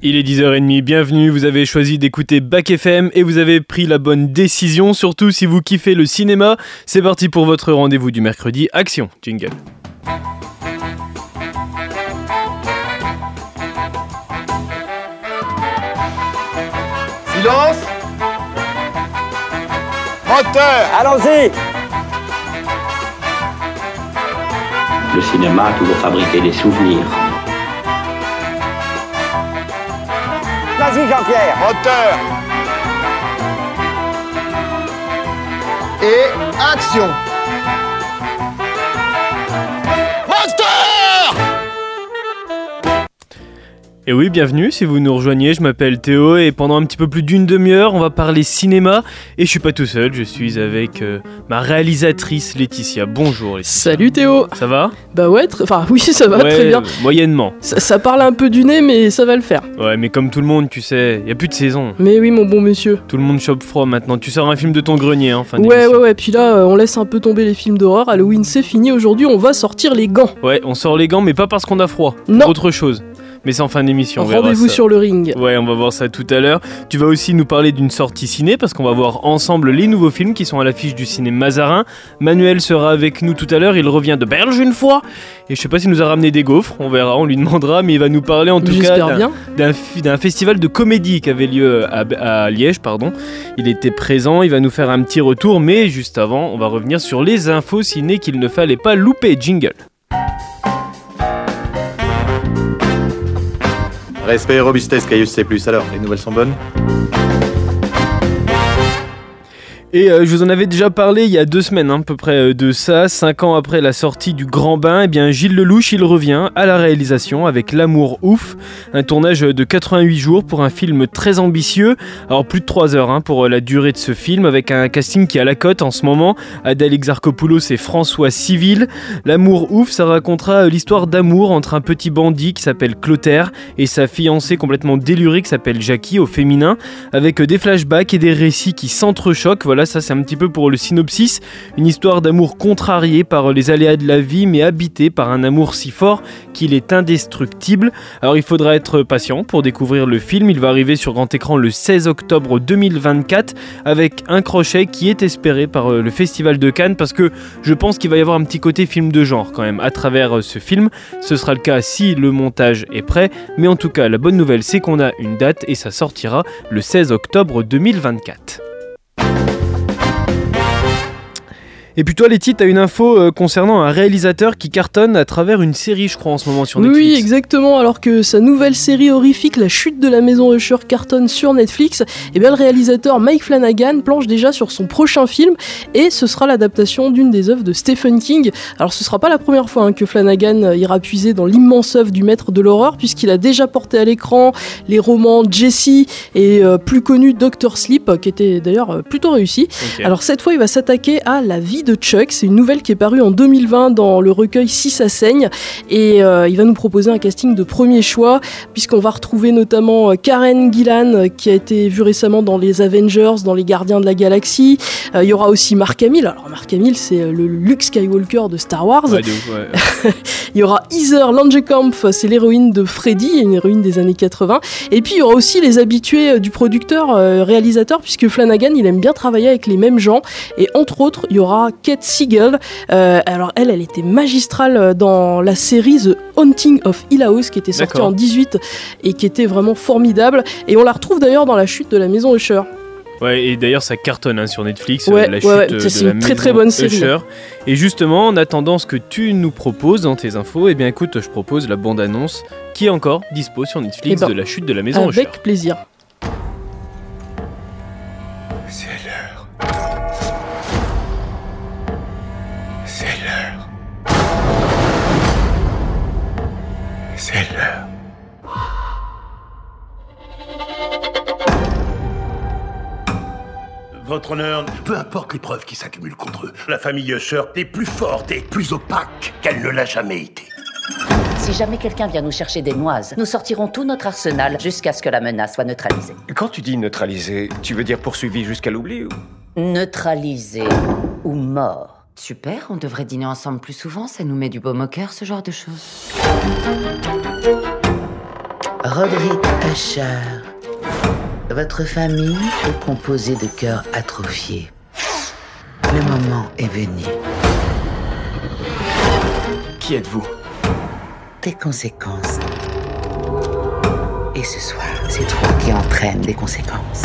Il est 10h30, bienvenue, vous avez choisi d'écouter Bac FM et vous avez pris la bonne décision, surtout si vous kiffez le cinéma. C'est parti pour votre rendez-vous du mercredi. Action, jingle. Silence Moteur Allons-y Le cinéma a toujours fabriqué des souvenirs. Vas-y Jean-Pierre. Moteur Et action Et oui, bienvenue si vous nous rejoignez, je m'appelle Théo et pendant un petit peu plus d'une demi-heure, on va parler cinéma et je suis pas tout seul, je suis avec euh, ma réalisatrice Laetitia. Bonjour Laetitia. Salut Théo Ça va? Bah ouais, enfin oui ça va Ouais, très bien. Moyennement. Ça, ça parle un peu du nez mais ça va le faire. Ouais, mais comme tout le monde, tu sais, y a plus de saison. Mais oui mon bon monsieur. Tout le monde chope froid maintenant. Tu sors un film de ton grenier, hein, fin Ouais ouais ouais, puis là euh, on laisse un peu tomber les films d'horreur, Halloween c'est fini, aujourd'hui on va sortir les gants. Ouais, on sort les gants, mais pas parce qu'on a froid. Non. Autre chose. Mais c'est en fin d'émission. Rendez-vous sur le ring. Ouais, on va voir ça tout à l'heure. Tu vas aussi nous parler d'une sortie ciné parce qu'on va voir ensemble les nouveaux films qui sont à l'affiche du ciné Mazarin. Manuel sera avec nous tout à l'heure. Il revient de Belge une fois. Et je sais pas s'il nous a ramené des gaufres. On verra, on lui demandera. Mais il va nous parler en tout cas d'un festival de comédie qui avait lieu à, à Liège. pardon. Il était présent. Il va nous faire un petit retour. Mais juste avant, on va revenir sur les infos ciné qu'il ne fallait pas louper. Jingle. Respect et robustesse, Caius C+. Alors, les nouvelles sont bonnes? Et euh, je vous en avais déjà parlé il y a deux semaines hein, à peu près euh, de ça, cinq ans après la sortie du Grand Bain, et bien Gilles Lelouch il revient à la réalisation avec L'amour ouf, un tournage de 88 jours pour un film très ambitieux, alors plus de 3 heures hein, pour euh, la durée de ce film avec un casting qui à la cote en ce moment, Adèle Exarchopoulos et François Civil. L'amour ouf ça racontera l'histoire d'amour entre un petit bandit qui s'appelle Clotaire et sa fiancée complètement délurée qui s'appelle Jackie au féminin avec des flashbacks et des récits qui s'entrechoquent. Ça c'est un petit peu pour le synopsis. Une histoire d'amour contrariée par les aléas de la vie, mais habitée par un amour si fort qu'il est indestructible. Alors il faudra être patient pour découvrir le film. Il va arriver sur grand écran le 16 octobre 2024 avec un crochet qui est espéré par euh, le Festival de Cannes parce que je pense qu'il va y avoir un petit côté film de genre quand même à travers euh, ce film. Ce sera le cas si le montage est prêt. Mais en tout cas, la bonne nouvelle c'est qu'on a une date et ça sortira le 16 octobre 2024. Et puis toi, Letty, t'as une info euh, concernant un réalisateur qui cartonne à travers une série, je crois, en ce moment sur Netflix. Oui, exactement. Alors que sa nouvelle série horrifique, La chute de la maison Usher, cartonne sur Netflix, et bien le réalisateur Mike Flanagan planche déjà sur son prochain film, et ce sera l'adaptation d'une des œuvres de Stephen King. Alors ce sera pas la première fois hein, que Flanagan ira puiser dans l'immense œuvre du maître de l'horreur, puisqu'il a déjà porté à l'écran les romans Jesse et euh, plus connu Doctor Sleep, qui était d'ailleurs euh, plutôt réussi. Alors cette fois, il va s'attaquer à La vie de Chuck. C'est une nouvelle qui est parue en 2020 dans le recueil Si ça saigne. Et euh, il va nous proposer un casting de premier choix, puisqu'on va retrouver notamment euh, Karen Gillan, euh, qui a été vue récemment dans les Avengers, dans les Gardiens de la Galaxie. Euh, il y aura aussi Mark Hamill. Alors Mark Hamill, c'est le Luke Skywalker de Star Wars. Ouais, ouais. Il y aura Heather Langenkampf, c'est l'héroïne de Freddy, une héroïne des années 80. Et puis il y aura aussi les habitués du producteur, euh, réalisateur, puisque Flanagan, il aime bien travailler avec les mêmes gens. Et entre autres, il y aura Kate Siegel. Euh, alors elle, elle était magistrale euh, dans la série The Haunting of Hill House, qui était sortie en 18 et qui était vraiment formidable. Et on la retrouve d'ailleurs dans la chute de la maison Usher. Ouais, et d'ailleurs ça cartonne hein, sur Netflix, Ouais, la ouais, chute ouais, euh, ça, de c'est la une très, très bonne série. Et justement, en attendant ce que tu nous proposes dans tes infos, eh bien écoute, je propose la bande-annonce qui est encore dispo sur Netflix Eh ben, de la chute de la maison Usher. Avec plaisir. C'est l'heure. Votre honneur, peu importe les preuves qui s'accumulent contre eux, la famille Usher est plus forte et plus opaque qu'elle ne l'a jamais été. Si jamais quelqu'un vient nous chercher des noises, nous sortirons tout notre arsenal jusqu'à ce que la menace soit neutralisée. Quand tu dis neutraliser, tu veux dire poursuivi jusqu'à l'oubli ou? Neutralisée ou mort. Super, on devrait dîner ensemble plus souvent, ça nous met du baume au cœur, ce genre de choses. Roderick Usher, votre famille est composée de cœurs atrophiés. Le moment est venu. Qui êtes-vous? Tes conséquences. Et ce soir, c'est toi qui entraîne des conséquences.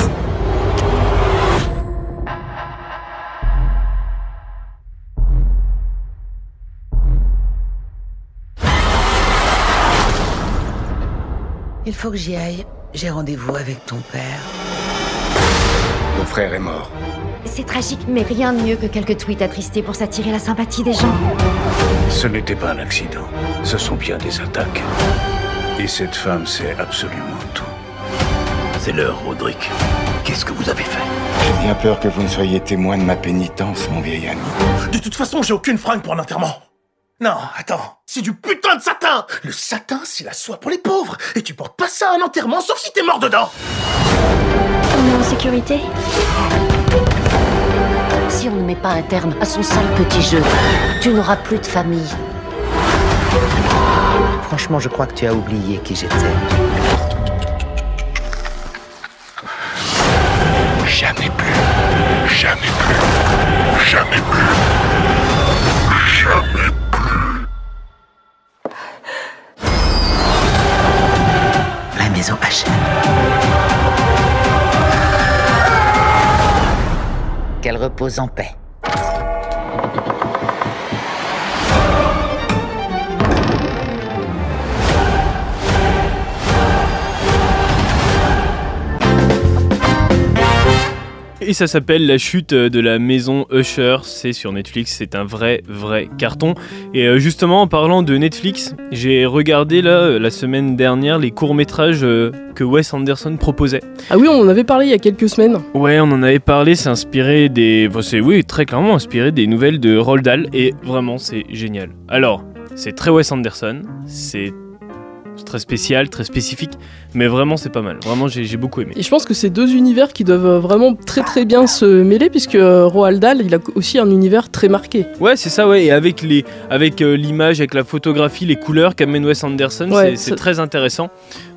Il faut que j'y aille. J'ai rendez-vous avec ton père. Ton frère est mort. C'est tragique, mais rien de mieux que quelques tweets attristés pour s'attirer la sympathie des gens. Ce n'était pas un accident. Ce sont bien des attaques. Et cette femme sait absolument tout. C'est l'heure, Roderick. Qu'est-ce que vous avez fait? J'ai bien peur que vous ne soyez témoin de ma pénitence, mon vieil ami. De toute façon, j'ai aucune fringue pour un enterrement. Non, attends, c'est du putain de satin Le satin, c'est la soie pour les pauvres Et tu portes pas ça à un enterrement, sauf si t'es mort dedans On est en sécurité? Si on ne met pas un terme à son sale petit jeu, tu n'auras plus de famille. Franchement, je crois que tu as oublié qui j'étais. Jamais plus. Jamais plus. Jamais plus. Qu'elle repose en paix. Et ça s'appelle La chute de la maison Usher, c'est sur Netflix, c'est un vrai vrai carton. Et euh, justement en parlant de Netflix, j'ai regardé là euh, la semaine dernière les courts-métrages euh, que Wes Anderson proposait. Ah oui, on en avait parlé il y a quelques semaines. Ouais, on en avait parlé, c'est inspiré des enfin, c'est oui, très clairement inspiré des nouvelles de Roald Dahl et vraiment c'est génial. Alors, c'est très Wes Anderson, c'est très spécial, très spécifique, mais vraiment c'est pas mal. Vraiment j'ai beaucoup aimé. Et je pense que c'est deux univers qui doivent euh, vraiment très très bien se mêler, puisque euh, Roald Dahl, il a aussi un univers très marqué. Ouais, c'est ça, ouais. Et avec les, avec euh, l'image, avec la photographie, les couleurs qu'amène Wes Anderson, Ouais, c'est- c'est ça- très intéressant.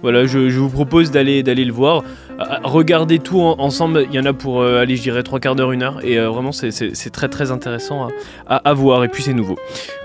Voilà, je, je vous propose d'aller d'aller le voir. Ah, ah, Regardez tout en- ensemble. Il y en a pour euh, aller, je dirais, trois quarts d'heure, une heure. Et euh, vraiment, c'est- très très intéressant à voir. Et puis c'est nouveau.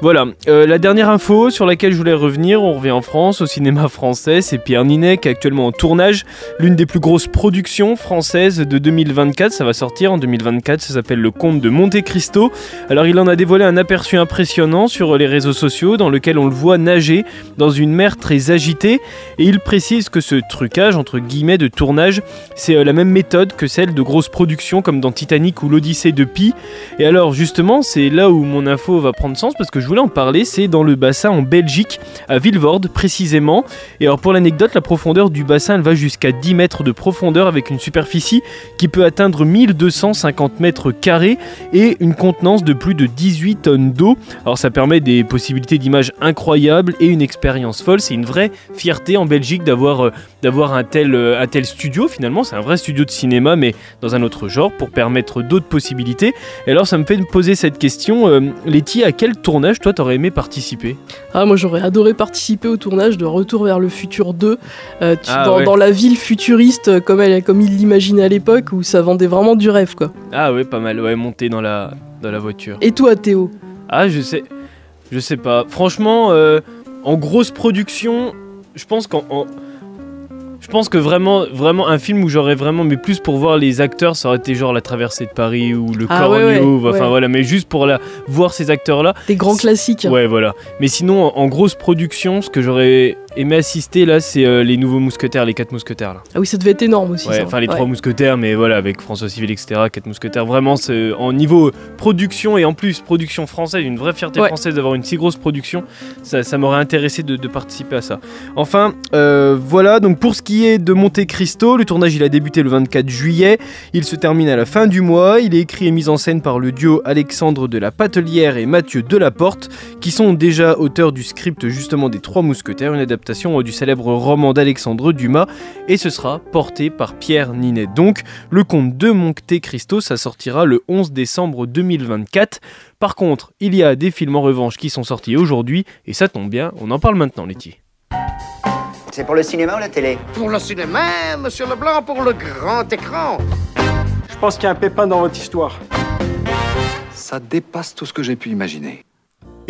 Voilà. Euh, la dernière info sur laquelle je voulais revenir, on revient en France, au cinéma français. C'est Pierre Ninet qui est actuellement en tournage. L'une des plus grosses productions françaises de 2024. Ça va sortir en 2024. Ça s'appelle Le Comte de Monte Cristo. Alors il en a dévoilé un aperçu impressionnant sur les réseaux sociaux dans lequel on le voit nager dans une mer très agitée et il précise que ce trucage entre guillemets de tournage c'est euh, la même méthode que celle de grosses productions comme dans Titanic ou l'Odyssée de Pi et alors justement c'est là où mon info va prendre sens parce que je voulais en parler c'est dans le bassin en Belgique à Vilvoorde précisément et alors pour l'anecdote la profondeur du bassin elle va jusqu'à 10 mètres de profondeur avec une superficie qui peut atteindre 1250 mètres carrés et une contenance de plus de 18 tonnes d'eau. Alors ça permet des possibilités d'image incroyables et une expérience folle. C'est une vraie fierté en Belgique d'avoir euh, un tel euh, un tel studio finalement. C'est un vrai studio de cinéma mais dans un autre genre pour permettre d'autres possibilités. Et alors ça me fait me poser cette question. Euh, Letty, à quel tournage toi t'aurais aimé participer? Ah, moi j'aurais adoré participer au tournage de Retour vers le futur 2, euh, tu- Ah dans, ouais. dans la ville futuriste euh, comme, elle, comme il l'imaginait à l'époque, où ça vendait vraiment du rêve quoi. Ah ouais, pas mal. Ouais, monter dans la dans la voiture. Et toi Théo? Ah, je sais, je sais pas. Franchement, euh, en grosse production, je pense qu'en, en- pense que vraiment, vraiment un film où j'aurais vraiment, mais plus pour voir les acteurs, ça aurait été genre La Traversée de Paris ou Le Ah, Corneau. ouais, ouais, enfin ouais. voilà, mais juste pour la, voir ces acteurs-là. Des grands classiques. Ouais, voilà. Mais sinon, en, en grosse production, ce que j'aurais aimé assister là, c'est euh, les nouveaux mousquetaires, les quatre mousquetaires là. Ah oui, ça devait être énorme aussi. Ouais, enfin les Ouais. trois mousquetaires, mais voilà, avec François Civil, etc., quatre mousquetaires. Vraiment, c'est en niveau production et en plus production française, une vraie fierté Ouais. française d'avoir une si grosse production. Ça, ça m'aurait intéressé de, de participer à ça. Enfin, euh, voilà, donc pour ce qui est de Monte Cristo, le tournage il a débuté le 24 juillet. Il se termine à la fin du mois. Il est écrit et mis en scène par le duo Alexandre de la Patelière et Mathieu Delaporte, qui sont déjà auteurs du script justement des Trois Mousquetaires, une adaptation euh, du célèbre roman d'Alexandre Dumas et ce sera porté par Pierre Ninet. Donc, le conte de Monte Cristo, ça sortira le 11 décembre 2024. Par contre, il y a des films en revanche qui sont sortis aujourd'hui, et ça tombe bien, on en parle maintenant, Letty. C'est pour le cinéma ou la télé? Pour le cinéma, monsieur Leblanc, pour le grand écran. Je pense qu'il y a un pépin dans votre histoire. Ça dépasse tout ce que j'ai pu imaginer.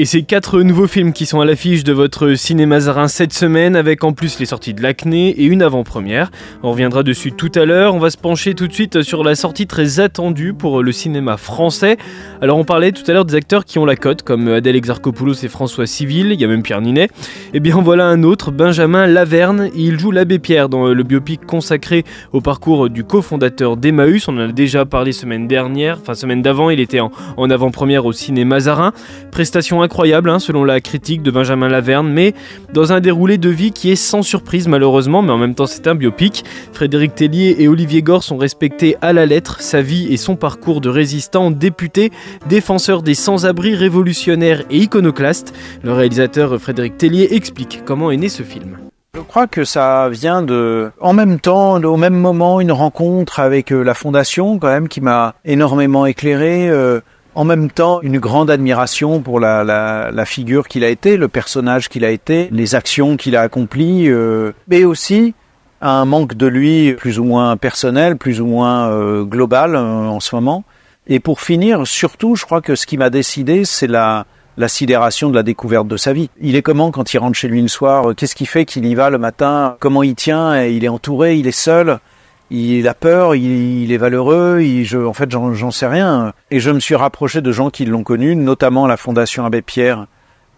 Et ces quatre nouveaux films qui sont à l'affiche de votre cinéma Zarin cette semaine, avec en plus les sorties de l'acné et une avant-première. On reviendra dessus tout à l'heure. On va se pencher tout de suite sur la sortie très attendue pour le cinéma français. Alors on parlait tout à l'heure des acteurs qui ont la cote, comme Adèle Exarchopoulos et François Civil, il y a même Pierre Ninet. Et eh bien voilà un autre, Benjamin Laverne. Il joue l'abbé Pierre dans le biopic consacré au parcours du cofondateur d'Emmaüs. On en a déjà parlé semaine dernière, enfin semaine d'avant, il était en, en avant-première au cinéma Zarin. Prestation incroyable hein, selon la critique de Benjamin Laverne, mais dans un déroulé de vie qui est sans surprise malheureusement, mais en même temps c'est un biopic. Frédéric Tellier et Olivier Gore sont respectés à la lettre, sa vie et son parcours de résistant, député, défenseur des sans-abri, révolutionnaire et iconoclaste. Le réalisateur Frédéric Tellier explique comment est né ce film. Je crois que ça vient de, en même temps, au même moment, une rencontre avec euh, la fondation, quand même, qui m'a énormément éclairé. Euh, en même temps une grande admiration pour la, la, la figure qu'il a été, le personnage qu'il a été, les actions qu'il a accomplies, euh, mais aussi un manque de lui plus ou moins personnel, plus ou moins euh, global euh, en ce moment. Et pour finir, surtout, je crois que ce qui m'a décidé, c'est la, la sidération de la découverte de sa vie. Il est comment quand il rentre chez lui le soir? Qu'est-ce qui fait qu'il y va le matin? Comment il tient? Il est entouré, il est seul? Il a peur, il, est valeureux, il, je, en fait j'en sais rien. Et je me suis rapproché de gens qui l'ont connu, notamment la Fondation Abbé Pierre,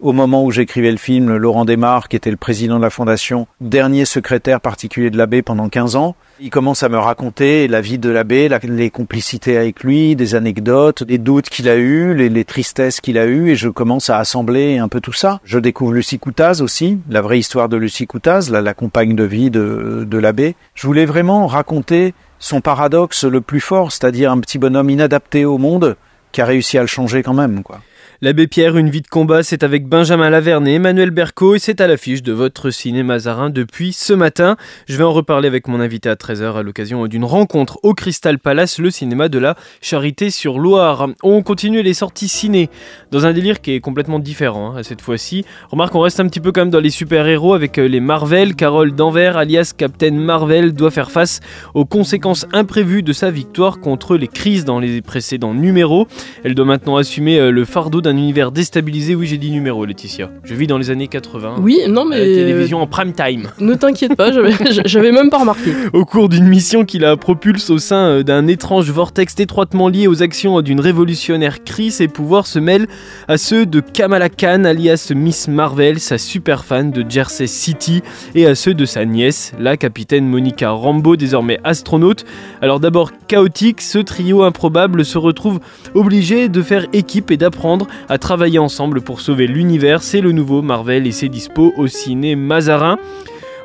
au moment où j'écrivais le film, Laurent Desmar, qui était le président de la fondation, dernier secrétaire particulier de l'abbé pendant 15 ans, il commence à me raconter la vie de l'abbé, les complicités avec lui, des anecdotes, les doutes qu'il a eus, les, tristesses qu'il a eues, et je commence à assembler un peu tout ça. Je découvre Lucie Coutaz aussi, la vraie histoire de Lucie Coutaz, la, la compagne de vie de, de l'abbé. Je voulais vraiment raconter son paradoxe le plus fort, c'est-à-dire un petit bonhomme inadapté au monde qui a réussi à le changer quand même, quoi. L'abbé Pierre, une vie de combat, c'est avec Benjamin Laverne et Emmanuel Berco et c'est à l'affiche de votre cinéma Zarin depuis ce matin. Je vais en reparler avec mon invité à 13h à l'occasion d'une rencontre au Crystal Palace, le cinéma de la Charité sur Loire. On continue les sorties ciné dans un délire qui est complètement différent hein, cette fois-ci. Remarque, on reste un petit peu quand même dans les super-héros avec euh, les Marvel. Carole Danvers, alias Captain Marvel, doit faire face aux conséquences imprévues de sa victoire contre les crises dans les précédents numéros. Elle doit maintenant assumer euh, le fardeau d'un univers déstabilisé. Oui, j'ai dit numéro, Laetitia. Je vis dans les années 80. Oui, non, mais. la télévision en prime time. Ne t'inquiète pas, j'avais même pas remarqué. Au cours d'une mission qui la propulse au sein euh, d'un étrange vortex étroitement lié aux actions d'une révolutionnaire Chris, ses pouvoirs se mêlent à ceux de Kamala Khan, alias Miss Marvel, sa super fan de Jersey City, et à ceux de sa nièce, la capitaine Monica Rambeau, désormais astronaute. Alors d'abord chaotique, ce trio improbable se retrouve obligé de faire équipe et d'apprendre à travailler ensemble pour sauver l'univers. C'est le nouveau Marvel et c'est dispo au ciné Mazarin.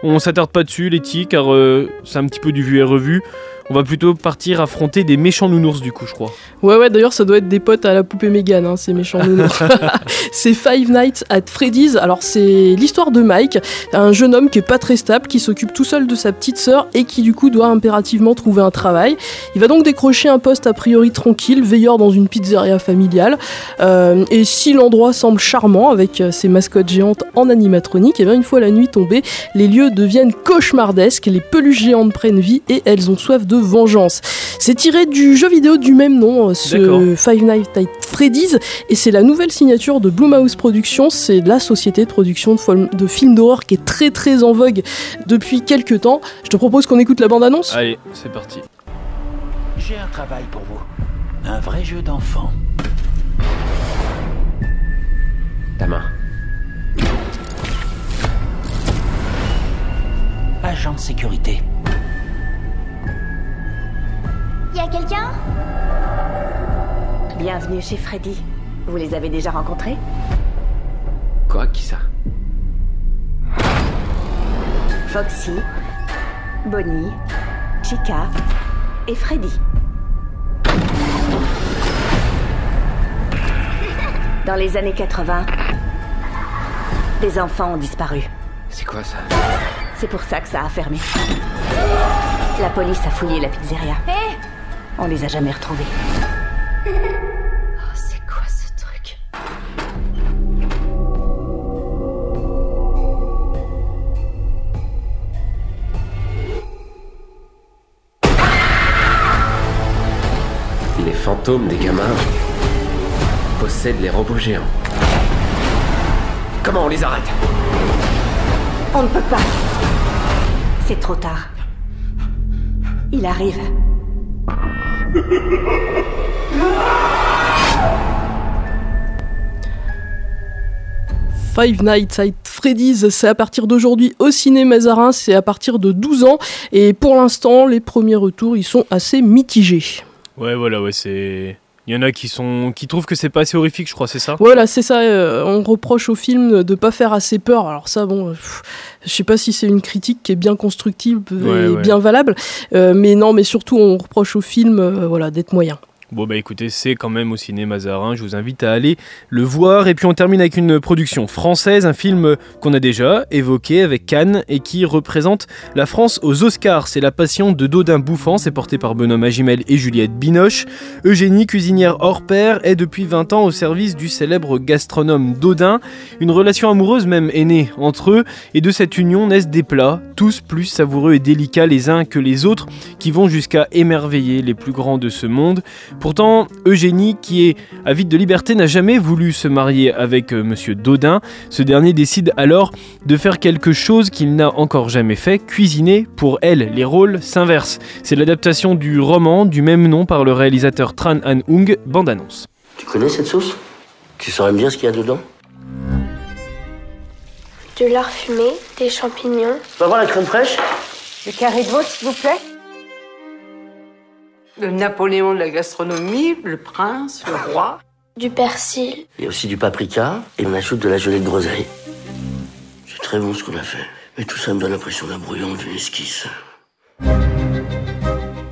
On s'attarde pas dessus, Letty, car euh, c'est un petit peu du vu et revu. On va plutôt partir affronter des méchants nounours du coup, je crois. Ouais, ouais, d'ailleurs, ça doit être des potes à la poupée Mégane, hein, ces méchants nounours. c'est Five Nights at Freddy's. Alors, c'est l'histoire de Mike, un jeune homme qui est pas très stable, qui s'occupe tout seul de sa petite sœur et qui, du coup, doit impérativement trouver un travail. Il va donc décrocher un poste a priori tranquille, veilleur dans une pizzeria familiale. Euh, et si l'endroit semble charmant avec euh, ses mascottes géantes en animatronique, et eh bien une fois la nuit tombée, les lieux deviennent cauchemardesques, les peluches géantes prennent vie et elles ont soif de vengeance. C'est tiré du jeu vidéo du même nom, euh, ce Five Nights at Freddy's, et c'est la nouvelle signature de Blumhouse Productions. C'est la société de production de, films d'horreur qui est très très en vogue depuis quelques temps. Je te propose qu'on écoute la bande-annonce. Allez, c'est parti. J'ai un travail pour vous. Un vrai jeu d'enfant. Ta main. Agent de sécurité. Quelqu'un Bienvenue chez Freddy. Vous les avez déjà rencontrés? Quoi? Qui ça? Foxy, Bonnie, Chica et Freddy. Dans les années 80, des enfants ont disparu. C'est quoi ça? C'est pour ça que ça a fermé. La police a fouillé la pizzeria. Hé on les a jamais retrouvés. Oh, c'est quoi ce truc? Les fantômes des gamins possèdent les robots géants. Comment on les arrête? On ne peut pas. C'est trop tard. Il arrive. Five Nights at Freddy's, c'est à partir d'aujourd'hui au ciné Mazarin, c'est à partir de 12 ans. Et pour l'instant, les premiers retours, ils sont assez mitigés. Ouais, voilà, ouais, c'est. Il y en a qui sont qui trouvent que c'est pas assez horrifique, je crois, c'est ça? Voilà, c'est ça. euh, on reproche au film de pas faire assez peur. Alors ça, bon, je sais pas si c'est une critique qui est bien constructive et Ouais, ouais. bien valable, euh, mais non, mais surtout on reproche au film, euh, voilà, d'être moyen. Bon bah écoutez, c'est quand même au ciné Mazarin, je vous invite à aller le voir. Et puis on termine avec une production française, un film qu'on a déjà évoqué avec Cannes et qui représente la France aux Oscars. C'est La Passion de Dodin Bouffant, c'est porté par Benoît Magimel et Juliette Binoche. Eugénie, cuisinière hors pair, est depuis 20 ans au service du célèbre gastronome Dodin. Une relation amoureuse même est née entre eux et de cette union naissent des plats, tous plus savoureux et délicats les uns que les autres, qui vont jusqu'à émerveiller les plus grands de ce monde. Pourtant, Eugénie, qui est avide de liberté, n'a jamais voulu se marier avec euh, Monsieur Dodin. Ce dernier décide alors de faire quelque chose qu'il n'a encore jamais fait, cuisiner pour elle. Les rôles s'inversent. C'est l'adaptation du roman du même nom par le réalisateur Tran Han Ung, bande-annonce. Tu connais cette sauce? Tu saurais dire ce qu'il y a dedans? Du lard fumé, des champignons. Tu vas voir la crème fraîche Le carré de veau, s'il vous plaît Le Napoléon de la gastronomie, le prince, le roi. Du persil. Il y a aussi du paprika et on ajoute de la gelée de groseille. C'est très bon ce qu'on a fait. Mais tout ça me donne l'impression d'un brouillon, d'une esquisse.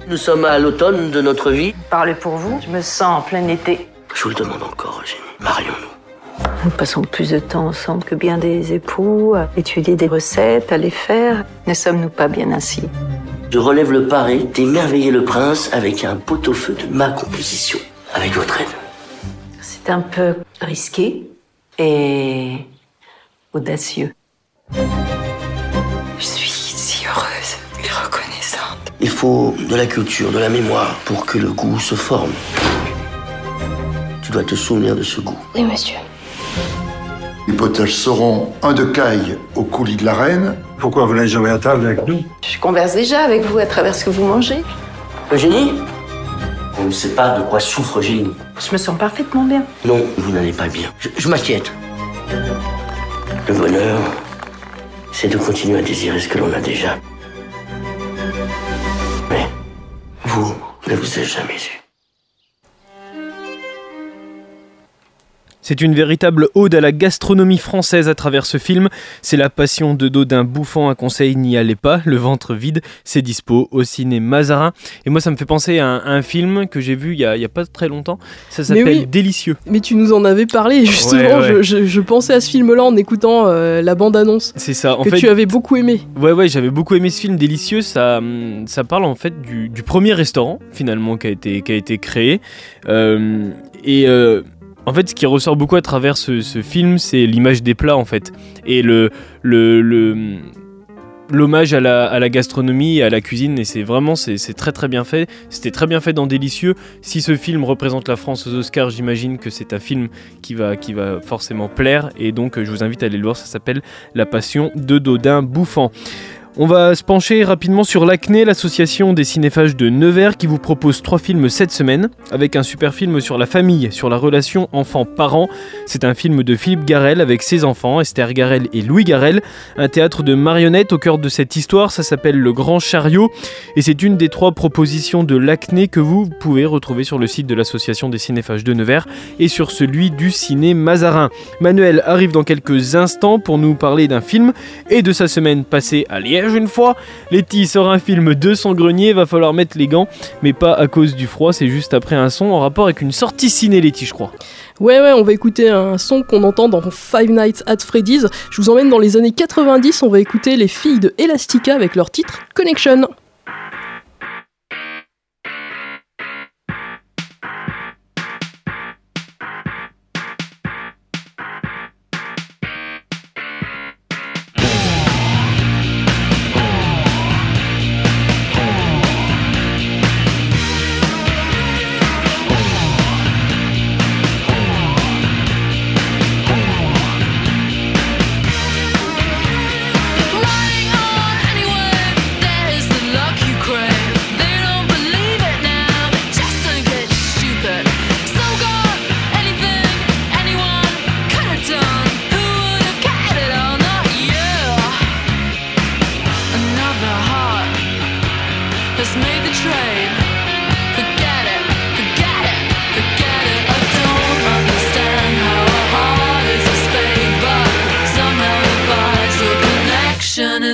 Nous sommes à l'automne de notre vie. Parlez pour vous, je me sens en plein été. Je vous le demande encore, Eugénie. Marions-nous. Nous passons plus de temps ensemble que bien des époux, à étudier des recettes, à les faire. Ne sommes-nous pas bien ainsi? Je relève le pari d'émerveiller le prince avec un pot-au-feu de ma composition. Avec votre aide. C'est un peu risqué et audacieux. Je suis si heureuse et reconnaissante. Il faut de la culture, de la mémoire pour que le goût se forme. Tu dois te souvenir de ce goût. Oui, monsieur. Les potages seront un de caille au coulis de la reine. Pourquoi vous n'êtes jamais à table avec nous? Je converse déjà avec vous à travers ce que vous mangez. Eugénie? On ne sait pas de quoi souffre Eugénie. Je me sens parfaitement bien. Non, vous n'allez pas bien. Je, je m'inquiète. Le bonheur, c'est de continuer à désirer ce que l'on a déjà. Mais vous ne vous êtes jamais eu. C'est une véritable ode à la gastronomie française à travers ce film. C'est la passion de Dodin bouffant. Un conseil, n'y allez pas. Le ventre vide, c'est dispo au ciné Mazarin. Et moi, ça me fait penser à un, à un film que j'ai vu il y, a, il y a pas très longtemps. Ça s'appelle oui. Délicieux. Mais tu nous en avais parlé, justement, Ouais, ouais. Je, je- je pensais à ce film-là en écoutant euh, la bande-annonce. C'est ça. En que fait, tu avais beaucoup aimé. Ouais, ouais, j'avais beaucoup aimé ce film délicieux. Ça, ça parle en fait du, du premier restaurant finalement qui a été, qui a été créé. Euh, et euh, en fait, ce qui ressort beaucoup à travers ce, film, c'est l'image des plats en fait. Et le. le, l'hommage à la, gastronomie à la cuisine et c'est vraiment très très bien fait c'était très bien fait dans Délicieux si ce film représente la France aux Oscars j'imagine que c'est un film qui va, qui va forcément plaire et donc je vous invite à aller le voir ça s'appelle La Passion de Dodin Bouffant on va se pencher rapidement sur l'Acné, l'association des cinéphages de Nevers qui vous propose trois films cette semaine, avec un super film sur la famille, sur la relation enfant-parent. C'est un film de Philippe Garel avec ses enfants, Esther Garel et Louis Garel. Un théâtre de marionnettes au cœur de cette histoire, ça s'appelle Le Grand Chariot, et c'est une des trois propositions de l'Acné que vous pouvez retrouver sur le site de l'association des cinéphages de Nevers et sur celui du ciné Mazarin. Manuel arrive dans quelques instants pour nous parler d'un film et de sa semaine passée à Liège une fois. Letty sort un film de son grenier, va falloir mettre les gants, mais pas à cause du froid, c'est juste après un son en rapport avec une sortie ciné Letty je crois. Ouais, ouais, on va écouter un son qu'on entend dans Five Nights at Freddy's. Je vous emmène dans les années 90, on va écouter les filles de Elastica avec leur titre Connection.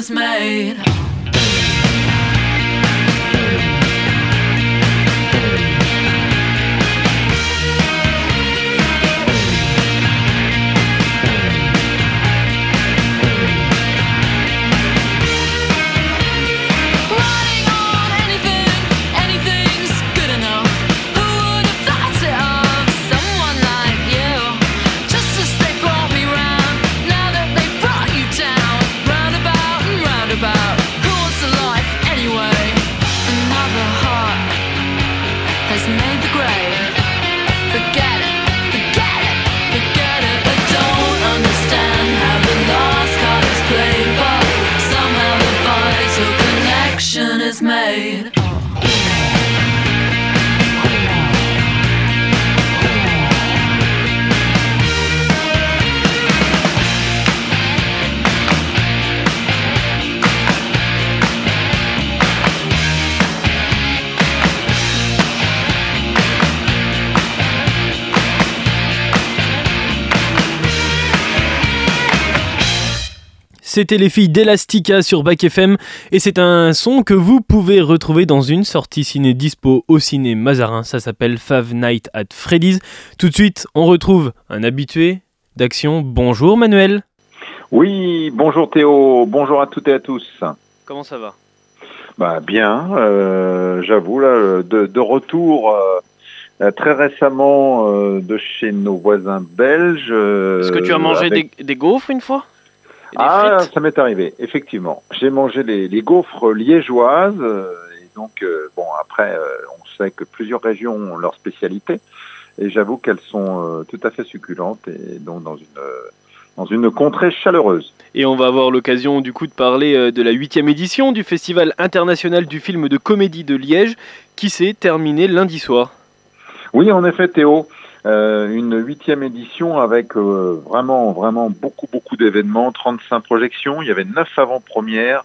Is made. C'était les filles d'Elastica sur Bac FM et c'est un son que vous pouvez retrouver dans une sortie ciné dispo au ciné Mazarin. Ça s'appelle Five Night at Freddy's. Tout de suite, on retrouve un habitué d'action. Bonjour Manuel. Oui, bonjour Théo, bonjour à toutes et à tous. Comment ça va? Bah bien, euh, j'avoue là, de, de retour euh, très récemment euh, de chez nos voisins belges. Est-ce que tu as mangé avec- des, des gaufres une fois? Ah, frites ça m'est arrivé, effectivement. J'ai mangé les, les gaufres liégeoises. euh, et donc, euh, bon, après, euh, on sait que plusieurs régions ont leur spécialité. Et j'avoue qu'elles sont euh, tout à fait succulentes et donc dans une, dans une contrée chaleureuse. Et on va avoir l'occasion du coup de parler de la huitième édition du Festival international du film de comédie de Liège qui s'est terminé lundi soir. Oui, en effet, Théo, une huitième édition avec euh, vraiment, vraiment beaucoup, beaucoup d'événements, 35 projections. Il y avait neuf avant-premières,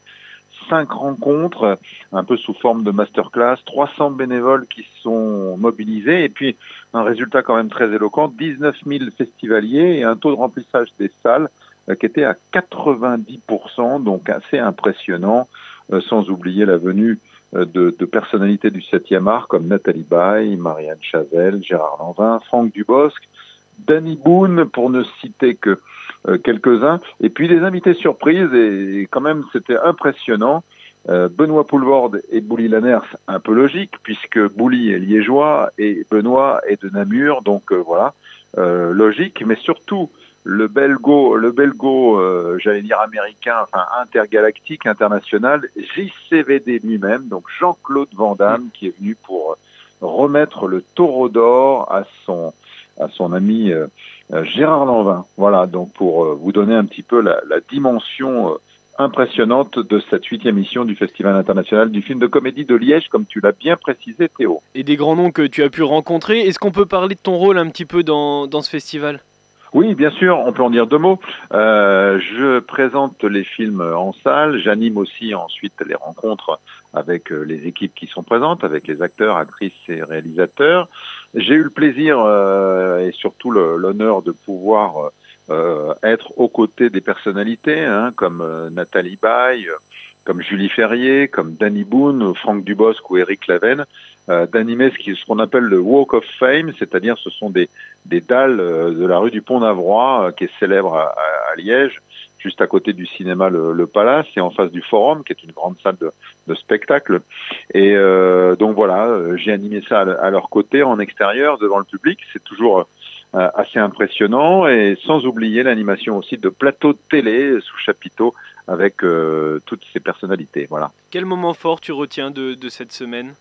cinq rencontres, un peu sous forme de masterclass, 300 bénévoles qui sont mobilisés et puis un résultat quand même très éloquent, 19 000 festivaliers et un taux de remplissage des salles euh, qui était à 90%, donc assez impressionnant, euh, sans oublier la venue euh, de, de personnalités du 7e art comme Nathalie Baye, Marianne Chazelle, Gérard Lanvin, Franck Dubosc, Danny Boone, pour ne citer que euh, quelques-uns, et puis des invités surprises, et, quand même c'était impressionnant. Euh, Benoît Poulvorde et Bouli Lanners, un peu logique, puisque Bouli est liégeois et Benoît est de Namur, donc euh, voilà, euh, logique, mais surtout le belgo, le belgo, euh, j'allais dire américain, enfin intergalactique, international, JCVD lui-même, donc Jean-Claude Van Damme, qui est venu pour remettre le taureau d'or à son à son ami euh, euh, Gérard Lanvin. Voilà, donc pour euh, vous donner un petit peu la, la dimension euh, impressionnante de cette huitième émission du Festival international du film de comédie de Liège, comme tu l'as bien précisé, Théo. Et des grands noms que tu as pu rencontrer. Est-ce qu'on peut parler de ton rôle un petit peu dans, dans ce festival? Oui, bien sûr, on peut en dire deux mots. Euh, je présente les films en salle, j'anime aussi ensuite les rencontres avec euh, les équipes qui sont présentes, avec les acteurs, actrices et réalisateurs. J'ai eu le plaisir euh, et surtout l'honneur de pouvoir être aux côtés des personnalités, hein, comme Nathalie Baye, comme Julie Ferrier, comme Danny Boone, Franck Dubosc ou Eric Laven, euh, d'animer ce qu'on appelle le Walk of Fame, c'est-à-dire ce sont des, des dalles euh, de la rue du Pont-Navrois, euh, qui est célèbre à, Liège, juste à côté du cinéma le, Palace et en face du Forum, qui est une grande salle de, spectacle. Et donc voilà, j'ai animé ça à, à leur côté, en extérieur, devant le public. C'est toujours assez impressionnant et sans oublier l'animation aussi de plateaux de télé sous chapiteau avec euh, toutes ces personnalités. Voilà. Quel moment fort tu retiens de, de cette semaine?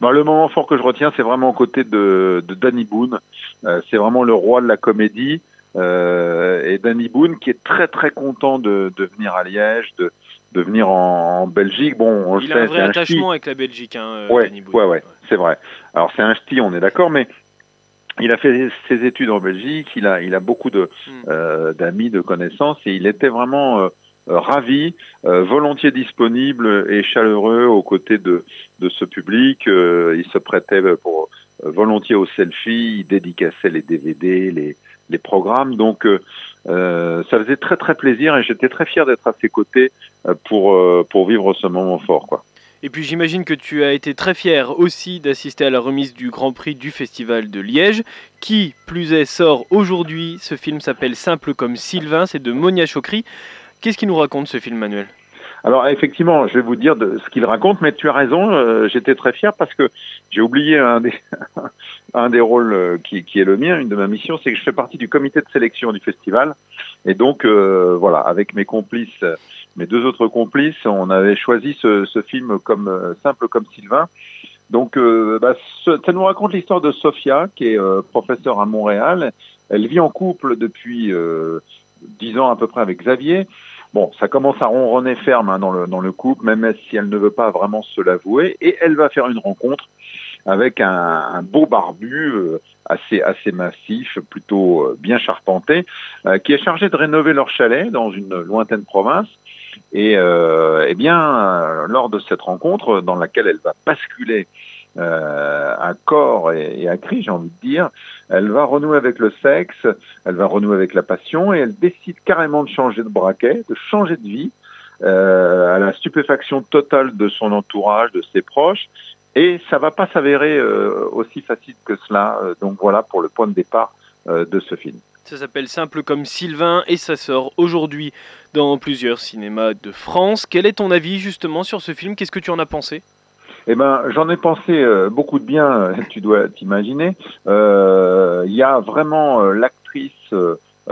Bon, le moment fort que je retiens, c'est vraiment aux côtés de, de Danny Boone. Euh, c'est vraiment le roi de la comédie. Euh, et Danny Boone qui est très très content de, de venir à Liège, de, de venir en, en Belgique. Bon, on le Il sait, a un vrai un attachement ch'ti. avec la Belgique, hein, euh, Ouais, Danny Boone. ouais, ouais, c'est vrai. Alors c'est un ch'ti, on est d'accord, mais il a fait ses études en Belgique, il a, il a beaucoup de Hmm. euh, d'amis, de connaissances, et il était vraiment euh, ravi, euh, volontiers disponible et chaleureux aux côtés de, de ce public. Euh, il se prêtait pour euh, volontiers aux selfies, il dédicaçait les DVD, les, les programmes. Donc euh, euh, ça faisait très très plaisir et j'étais très fier d'être à ses côtés euh, pour, euh, pour vivre ce moment fort. Quoi. Et puis j'imagine que tu as été très fier aussi d'assister à la remise du Grand Prix du Festival de Liège, qui, plus est, sort aujourd'hui. Ce film s'appelle Simple comme Sylvain, c'est de Monia Chokri. Qu'est-ce qu'il nous raconte ce film, Manuel? Alors effectivement, je vais vous dire de ce qu'il raconte, mais tu as raison, euh, j'étais très fier parce que j'ai oublié un des, un des rôles euh, qui, qui est le mien, une de ma missions, c'est que je fais partie du comité de sélection du festival. Et donc, euh, voilà, avec mes complices, mes deux autres complices, on avait choisi ce, film comme simple comme Sylvain. Donc, bah, ça nous raconte l'histoire de Sophia, qui est professeure à Montréal. Elle vit en couple depuis dix ans à peu près avec Xavier. Bon, ça commence à ronronner ferme hein, dans, le, dans le couple, même si elle ne veut pas vraiment se l'avouer. Et elle va faire une rencontre avec un, un beau barbu euh, assez assez massif, plutôt euh, bien charpenté, euh, qui est chargé de rénover leur chalet dans une lointaine province. Et euh, eh bien, euh, lors de cette rencontre, dans laquelle elle va basculer euh, à corps et, à cri, j'ai envie de dire, elle va renouer avec le sexe, elle va renouer avec la passion, et elle décide carrément de changer de braquet, de changer de vie, euh, à la stupéfaction totale de son entourage, de ses proches, et ça va pas s'avérer euh, aussi facile que cela. Donc voilà pour le point de départ de ce film. Ça s'appelle Simple comme Sylvain et ça sort aujourd'hui dans plusieurs cinémas de France. Quel est ton avis justement sur ce film? Qu'est-ce que tu en as pensé? Eh ben, j'en ai pensé euh, beaucoup de bien, euh, tu dois t'imaginer. Euh, Il y a vraiment l'actrice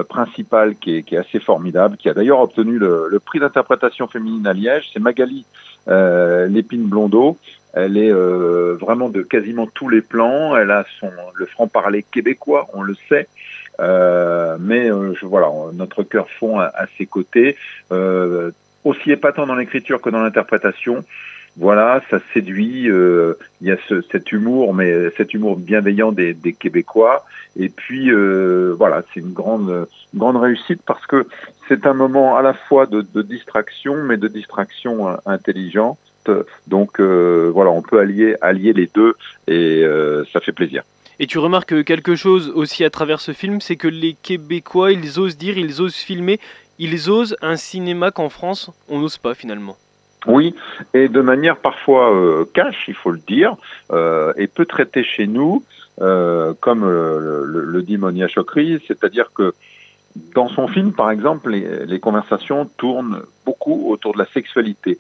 principale qui est, assez formidable, qui a d'ailleurs obtenu le, prix d'interprétation féminine à Liège. C'est Magali Lépine Blondeau. Elle est vraiment de quasiment tous les plans. Elle a son le franc-parler québécois, on le sait. Mais je, voilà, notre cœur fond à, à ses côtés. Aussi épatant dans l'écriture que dans l'interprétation. Voilà, ça séduit. euh, Il y a ce, cet humour, mais cet humour bienveillant des, des Québécois. Et puis euh, voilà, c'est une grande, grande réussite parce que c'est un moment à la fois de, de distraction, mais de distraction euh, intelligente. Donc euh, voilà, on peut allier, allier les deux et euh, ça fait plaisir. Et tu remarques quelque chose aussi à travers ce film, c'est que les Québécois, ils osent dire, ils osent filmer, ils osent un cinéma qu'en France, on n'ose pas finalement. Oui, et de manière parfois euh, cash, il faut le dire, euh, et peut traiter chez nous, euh, comme euh, le, le dit Monia Chokri, c'est-à-dire que dans son film, par exemple, les, les conversations tournent beaucoup autour de la sexualité.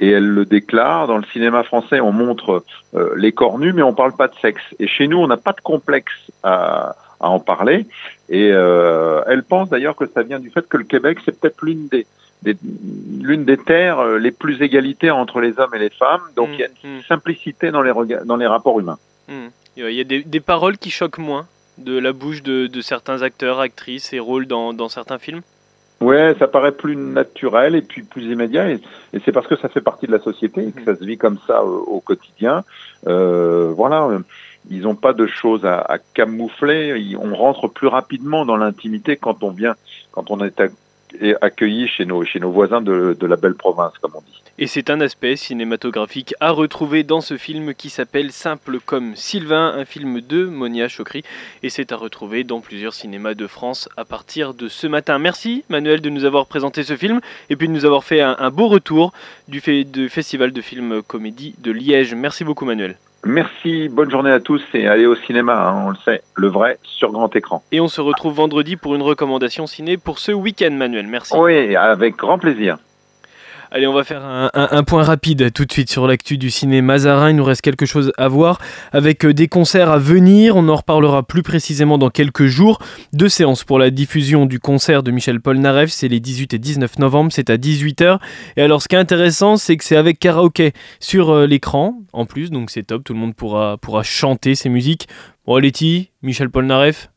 Et elle le déclare, dans le cinéma français, on montre euh, les corps nus, mais on parle pas de sexe. Et chez nous, on n'a pas de complexe à, à en parler. Et euh, elle pense d'ailleurs que ça vient du fait que le Québec, c'est peut-être l'une des- l'une des terres euh, les plus égalitaires entre les hommes et les femmes. Donc il y a une simplicité dans les, dans les rapports humains. Hmm. Il y a des, des paroles qui choquent moins de la bouche de, de certains acteurs, actrices et rôles dans, dans certains films? Ouais, ça paraît plus naturel et puis plus immédiat, et, et c'est parce que ça fait partie de la société et que ça se vit comme ça au, au quotidien. Euh, voilà, ils n'ont pas de choses à, à camoufler. Ils- on rentre plus rapidement dans l'intimité quand on vient, quand on est et accueilli chez nos chez nos voisins de, la belle province, comme on dit. Et c'est un aspect cinématographique à retrouver dans ce film qui s'appelle Simple comme Sylvain, un film de Monia Chokri. Et c'est à retrouver dans plusieurs cinémas de France à partir de ce matin. Merci Manuel de nous avoir présenté ce film et puis de nous avoir fait un, beau retour du fait, de Festival de films comédie de Liège. Merci beaucoup Manuel. Merci, bonne journée à tous et allez au cinéma, hein, on le sait, le vrai sur grand écran. Et on se retrouve vendredi pour une recommandation ciné pour ce week-end Manuel. Merci. Oui, avec grand plaisir. Allez, on va faire un, point rapide tout de suite sur l'actu du ciné Mazarin. Il nous reste quelque chose à voir avec euh, des concerts à venir. On en reparlera plus précisément dans quelques jours. Deux séances pour la diffusion du concert de Michel Polnareff. C'est les 18 et 19 novembre. C'est à 18h. Et alors, ce qui est intéressant, c'est que c'est avec karaoké sur euh, l'écran en plus. Donc, c'est top. Tout le monde pourra, pourra chanter ses musiques. Bon, Letty, Michel Polnareff,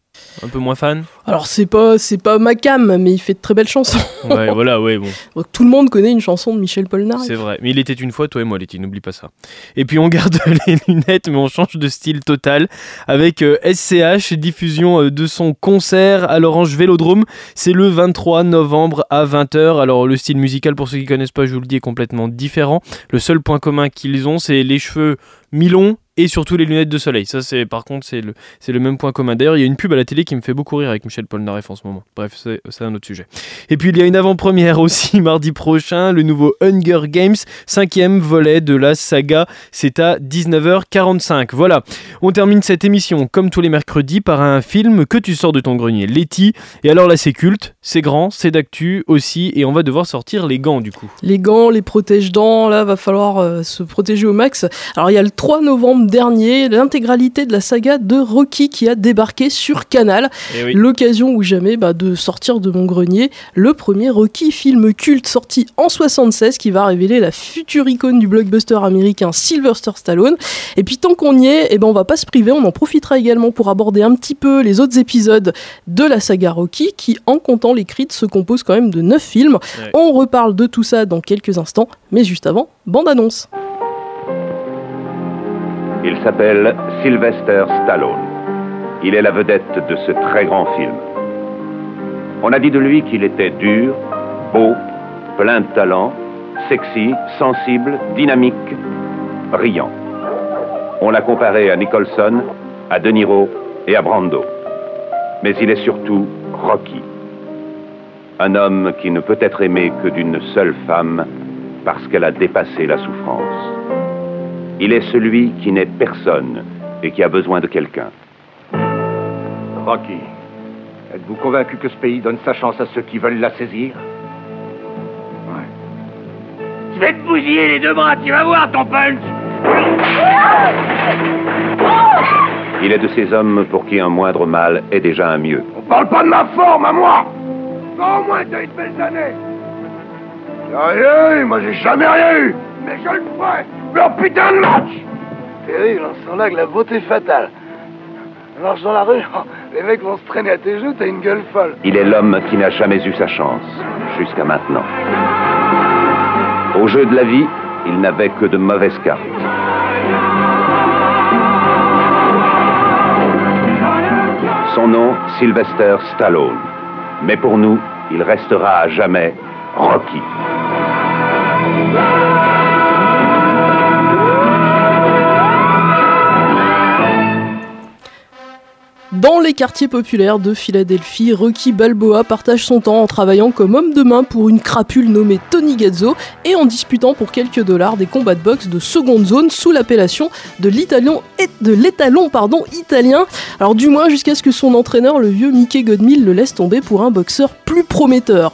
Un peu moins fan Alors c'est pas c'est pas ma cam, mais il fait de très belles chansons. Ouais, voilà, ouais, bon. Donc, tout le monde connaît une chanson de Michel Polnareff. C'est vrai. Mais il était une fois, toi et moi, Letty, n'oublie pas ça. Et puis on garde les lunettes, mais on change de style total avec euh, SCH, diffusion euh, de son concert à l'Orange Vélodrome. C'est le 23 novembre à 20h. Alors le style musical, pour ceux qui connaissent pas, je vous le dis, est complètement différent. Le seul point commun qu'ils ont, c'est les cheveux mi-longs et surtout les lunettes de soleil. Ça, c'est par contre, c'est le, c'est le même point commun. D'ailleurs, il y a une pub à la télé qui me fait beaucoup rire avec Michel Polnareff en ce moment. Bref, c'est, un autre sujet. Et puis, il y a une avant-première aussi mardi prochain, le nouveau Hunger Games, cinquième volet de la saga. C'est à 19h45. Voilà, on termine cette émission comme tous les mercredis par un film que tu sors de ton grenier, Letty. Et alors là, c'est culte, c'est grand, c'est d'actu aussi, et on va devoir sortir les gants du coup. Les gants, les protège-dents, là, va falloir euh, se protéger au max. Alors, il y a le 3 novembre dernier, l'intégralité de la saga de Rocky qui a débarqué sur Canal. Eh oui. L'occasion ou jamais bah, de sortir de mon grenier le premier Rocky, film culte sorti en 76 qui va révéler la future icône du blockbuster américain Sylvester Stallone. Et puis tant qu'on y est, eh ben, on va pas se priver, on en profitera également pour aborder un petit peu les autres épisodes de la saga Rocky qui, en comptant les se compose quand même de 9 films. Ouais. On reparle de tout ça dans quelques instants, mais juste avant, bande annonce. Il s'appelle Sylvester Stallone. Il est la vedette de ce très grand film. On a dit de lui qu'il était dur, beau, plein de talent, sexy, sensible, dynamique, brillant. On l'a comparé à Nicholson, à De Niro et à Brando. Mais il est surtout Rocky. Un homme qui ne peut être aimé que d'une seule femme parce qu'elle a dépassé la souffrance. Il est celui qui n'est personne et qui a besoin de quelqu'un. Rocky, êtes-vous convaincu que ce pays donne sa chance à ceux qui veulent la saisir? Je vais te bousiller les deux bras, tu vas voir ton punch. Il est de ces hommes pour qui un moindre mal est déjà un mieux. On parle pas de ma forme à moi. Non, au moins t'as eu de belles années Sérieux Moi j'ai jamais rien eu Mais je le ferai Leur putain de match Terrible, on sent là que la beauté fatale. On marche dans la rue, les mecs vont se traîner à tes genoux, t'as une gueule folle. Il est l'homme qui n'a jamais eu sa chance, jusqu'à maintenant. Au jeu de la vie, il n'avait que de mauvaises cartes. Son nom, Sylvester Stallone. Mais pour nous, il restera à jamais Rocky. Dans les quartiers populaires de Philadelphie, Rocky Balboa partage son temps en travaillant comme homme de main pour une crapule nommée Tony Gazzo et en disputant pour quelques dollars des combats de boxe de seconde zone sous l'appellation de l'étalon de l'étalon pardon italien. Alors du moins jusqu'à ce que son entraîneur, le vieux Mickey Godmill, le laisse tomber pour un boxeur plus prometteur.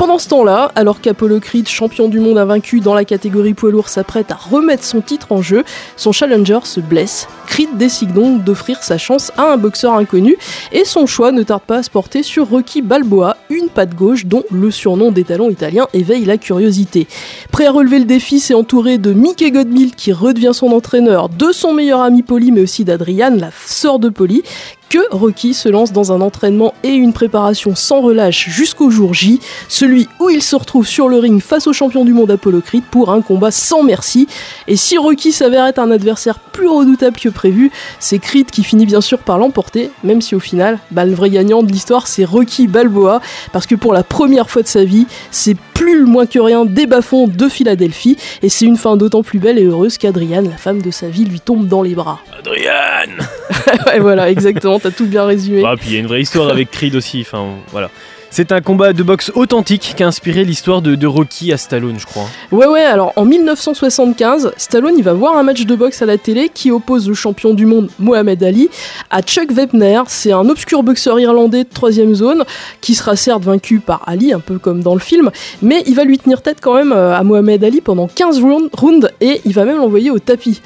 Pendant ce temps-là, alors qu'Apollo Creed, champion du monde invaincu dans la catégorie poids lourd, s'apprête à remettre son titre en jeu, son challenger se blesse. Creed décide donc d'offrir sa chance à un boxeur inconnu et son choix ne tarde pas à se porter sur Rocky Balboa, une patte gauche dont le surnom d'étalon italien éveille la curiosité. Prêt à relever le défi, c'est entouré de Mickey Godmill qui redevient son entraîneur, de son meilleur ami Polly mais aussi d'Adriane, la sœur de Polly, que Rocky se lance dans un entraînement et une préparation sans relâche jusqu'au jour J, celui où il se retrouve sur le ring face au champion du monde Apollo Creed pour un combat sans merci. Et si Rocky s'avère être un adversaire plus redoutable que prévu, c'est Creed qui finit bien sûr par l'emporter, même si au final, bah, le vrai gagnant de l'histoire c'est Rocky Balboa, parce que pour la première fois de sa vie, c'est plus moins que rien des bas-fonds de Philadelphie, et c'est une fin d'autant plus belle et heureuse qu'Adriane, la femme de sa vie, lui tombe dans les bras. Adriane ouais, voilà, exactement, t'as tout bien résumé. Ah, puis il y a une vraie histoire avec Creed aussi, enfin voilà. C'est un combat de boxe authentique qui a inspiré l'histoire de, Rocky à Stallone, je crois. Ouais, ouais, alors en 1975, Stallone il va voir un match de boxe à la télé qui oppose le champion du monde Mohamed Ali à Chuck Wepner. C'est un obscur boxeur irlandais de troisième zone qui sera certes vaincu par Ali, un peu comme dans le film, mais il va lui tenir tête quand même euh, à Mohamed Ali pendant 15 round- rounds et il va même l'envoyer au tapis.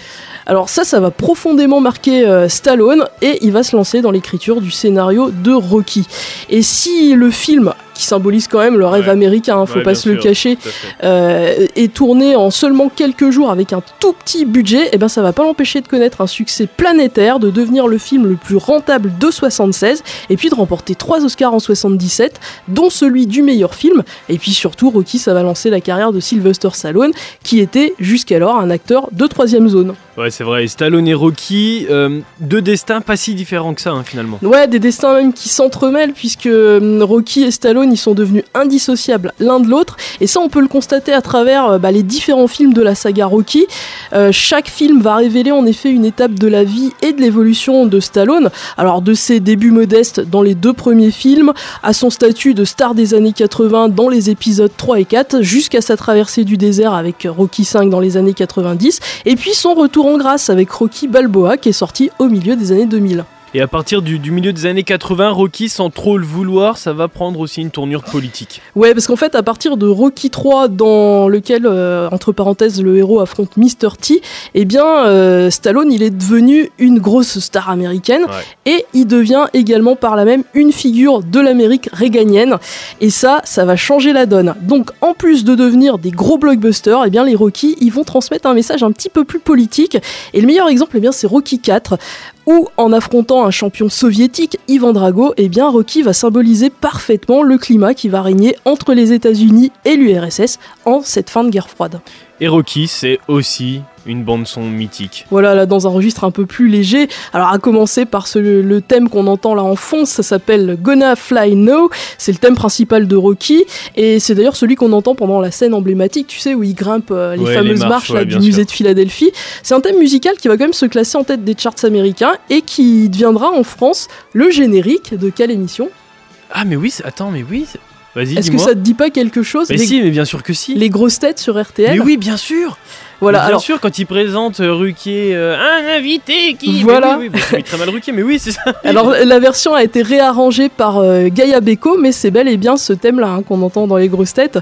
Alors ça, ça va profondément marquer euh, Stallone et il va se lancer dans l'écriture du scénario de Rocky. Et si le film film qui symbolise quand même le rêve américain, hein, faut Ouais, pas se le cacher, fait. euh, est tourné en seulement quelques jours avec un tout petit budget, et ben ça va pas l'empêcher de connaître un succès planétaire, de devenir le film le plus rentable de 76, et puis de remporter trois Oscars en 77, dont celui du meilleur film, et puis surtout Rocky, ça va lancer la carrière de Sylvester Stallone, qui était jusqu'alors un acteur de troisième zone. Ouais, c'est vrai. Stallone et Rocky, euh, deux destins pas si différents que ça, hein, finalement. Ouais, des destins même qui s'entremêlent puisque hum, Rocky et Stallone ils sont devenus indissociables l'un de l'autre et ça on peut le constater à travers euh, bah, les différents films de la saga Rocky. Euh, chaque film va révéler en effet une étape de la vie et de l'évolution de Stallone. Alors de ses débuts modestes dans les deux premiers films à son statut de star des années 80 dans les épisodes 3 et 4 jusqu'à sa traversée du désert avec Rocky 5 dans les années 90 et puis son retour en grâce avec Rocky Balboa qui est sorti au milieu des années 2000. Et à partir du, du milieu des années 80, Rocky, sans trop le vouloir, ça va prendre aussi une tournure politique. Ouais, parce qu'en fait, à partir de Rocky 3, dans lequel, euh, entre parenthèses, le héros affronte Mr. T, eh bien, euh, Stallone, il est devenu une grosse star américaine et il devient également par là même une figure de l'Amérique réganienne. Et ça, ça va changer la donne. Donc, en plus de devenir des gros blockbusters, eh bien, les Rocky, ils vont transmettre un message un petit peu plus politique. Et le meilleur exemple, eh bien, c'est Rocky 4 où en affrontant un champion soviétique, Ivan Drago, eh bien Rocky va symboliser parfaitement le climat qui va régner entre les États-Unis et l'URSS en cette fin de guerre froide. Et Rocky, c'est aussi une bande-son mythique. Voilà, là dans un registre un peu plus léger. Alors à commencer par ce, le thème qu'on entend là en fond, ça s'appelle Gonna Fly Now. C'est le thème principal de Rocky et c'est d'ailleurs celui qu'on entend pendant la scène emblématique, tu sais, où il grimpe euh, les Ouais, fameuses les marches, marches là, ouais, du musée de Philadelphie. C'est un thème musical qui va quand même se classer en tête des charts américains et qui deviendra en France le générique de quelle émission? Ah, mais oui, attends, mais oui. Vas-y, Est-ce que ça te dit pas quelque chose? Mais les, si, mais bien sûr que si. les grosses têtes sur RTL Mais oui, bien sûr. Voilà, bien alors- sûr, quand il présente euh, Ruquier, euh, un invité qui. Voilà. Mais oui, oui, bon, c'est très mal Ruquier, mais oui, c'est ça. Alors la version a été réarrangée par euh, Gaia Beko, mais c'est bel et bien ce thème-là hein, qu'on entend dans les grosses têtes.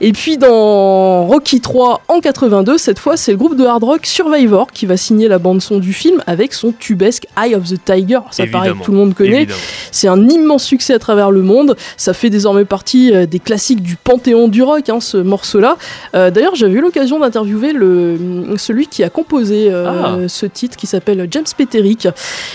Et puis dans Rocky 3 en 82, cette fois c'est le groupe de hard rock Survivor qui va signer la bande son du film avec son tubesque Eye of the Tiger. Ça paraît que tout le monde connaît. C'est un immense succès à travers le monde. Ça fait désormais partie euh, des classiques du panthéon du rock, hein, ce morceau-là. Euh, D'ailleurs, j'avais eu l'occasion d'interviewer le, celui qui a composé euh, Ah. ce titre qui s'appelle James Peterick.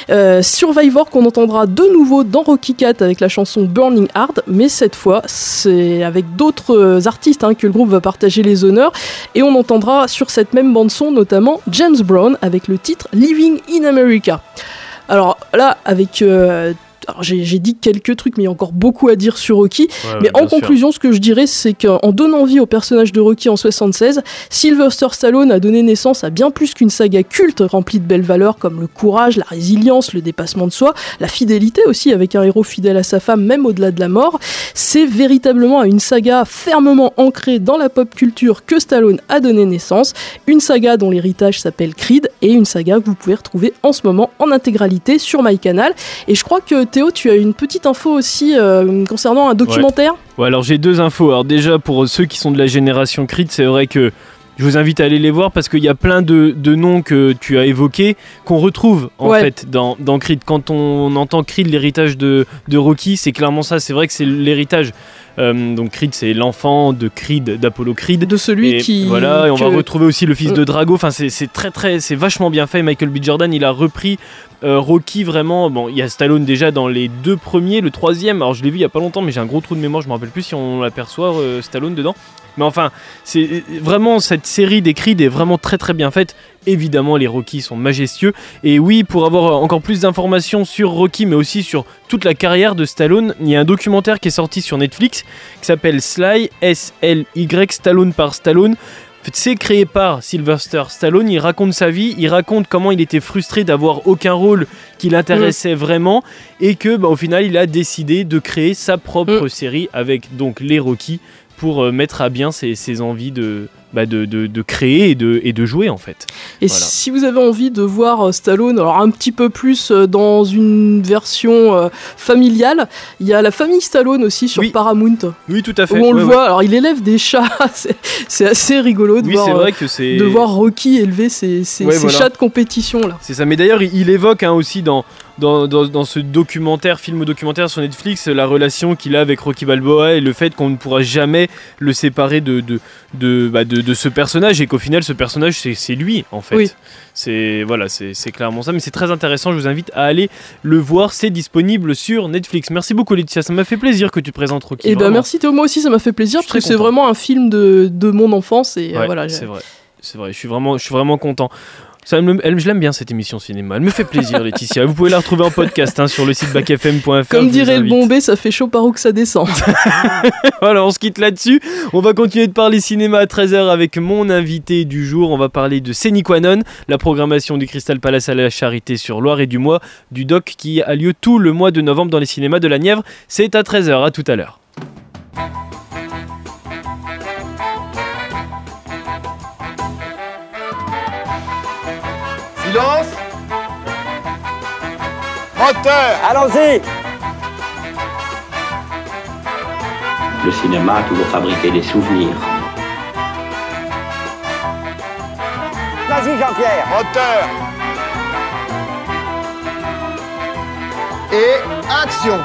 Euh, Survivor qu'on entendra de nouveau dans Rocky 4 avec la chanson Burning Hard, mais cette fois c'est avec d'autres euh, artistes hein, que le groupe va partager les honneurs et on entendra sur cette même bande son notamment James Brown avec le titre Living in America. Alors là, avec euh, j'ai j'ai dit quelques trucs, mais il y a encore beaucoup à dire sur Rocky. Ouais, mais en sûr. conclusion, ce que je dirais, c'est qu'en donnant vie au personnage de Rocky en 76, Sylvester Stallone a donné naissance à bien plus qu'une saga culte remplie de belles valeurs comme le courage, la résilience, le dépassement de soi, la fidélité aussi avec un héros fidèle à sa femme même au-delà de la mort. C'est véritablement à une saga fermement ancrée dans la pop culture que Stallone a donné naissance, une saga dont l'héritage s'appelle Creed et une saga que vous pouvez retrouver en ce moment en intégralité sur MyCanal. Et je crois que Théo, tu as une petite info aussi euh, concernant un documentaire? Ouais, alors j'ai deux infos. Alors déjà, pour ceux qui sont de la génération Creed, c'est vrai que je vous invite à aller les voir parce qu'il y a plein de, de noms que tu as évoqués qu'on retrouve en Ouais. fait dans, dans Creed. Quand on entend Creed, l'héritage de, de Rocky, c'est clairement ça. C'est vrai que c'est l'héritage. Euh, donc Creed, c'est l'enfant de Creed, d'Apollo Creed. De celui Et qui. Voilà, et on va retrouver aussi le fils Mm. de Drago. Enfin, c'est très, très, c'est vachement bien fait. Michael B. Jordan, il a repris euh, Rocky vraiment. Bon, il y a Stallone déjà dans les deux premiers, le troisième. Alors, je l'ai vu il y a pas longtemps, mais j'ai un gros trou de mémoire. Je me rappelle plus si on l'aperçoit euh, Stallone dedans. Mais enfin, c'est vraiment cette série des Creed est vraiment très très bien faite. Évidemment, les Rocky sont majestueux. Et oui, pour avoir encore plus d'informations sur Rocky, mais aussi sur toute la carrière de Stallone, il y a un documentaire qui est sorti sur Netflix qui s'appelle Sly, S-L-Y, Stallone par Stallone. C'est créé par Sylvester Stallone, il raconte sa vie, il raconte comment il était frustré d'avoir aucun rôle qui l'intéressait vraiment et que bah, au final il a décidé de créer sa propre série avec donc les Rocky pour euh, mettre à bien ses, ses envies de, bah, de, de- de créer et de, et de jouer en fait. Et Voilà. si vous avez envie de voir euh, Stallone, alors un petit peu plus euh, dans une version euh, familiale, il y a la famille Stallone aussi sur Paramount. Oui, tout à fait. Où on le voit, ouais. alors il élève des chats, c'est- assez rigolo de Oui, voir, vrai que de voir Rocky élever ses, ses- Ouais, ses voilà. chats de compétition là. C'est ça. Mais d'ailleurs, il, il évoque hein, aussi dans, dans, dans, dans ce documentaire, film documentaire sur Netflix, la relation qu'il a avec Rocky Balboa et le fait qu'on ne pourra jamais le séparer de, de, de, bah, de, de ce personnage et qu'au final, ce personnage, c'est lui en fait. Oui. C'est voilà, c'est clairement ça. Mais c'est très intéressant. Je vous invite à aller le voir. C'est disponible sur Netflix. Merci beaucoup, Laetitia. Ça m'a fait plaisir que tu présentes Rocky. Et ben vraiment. merci Théo, moi aussi ça m'a fait plaisir parce que c'est vraiment un film de, de mon enfance et euh, voilà. c'est vrai. C'est vrai. Je suis vraiment, je suis vraiment content. Ça me- elle, je l'aime bien cette émission cinéma. Elle me fait plaisir, Laetitia. Vous pouvez la retrouver en podcast hein, sur le site backfm.fr. Comme dirait le bombé, ça fait chaud par où que ça descend. voilà, on se quitte là-dessus. On va continuer de parler cinéma à 13h avec mon invité du jour. On va parler de Séniquanon, la programmation du Crystal Palace à la Charité sur Loire et du Mois, du doc qui a lieu tout le mois de novembre dans les cinémas de la Nièvre. C'est à 13h. À tout à l'heure. Silence. Moteur. Allons-y. Le cinéma a toujours fabriqué des souvenirs. Vas-y Jean-Pierre. Moteur. Et action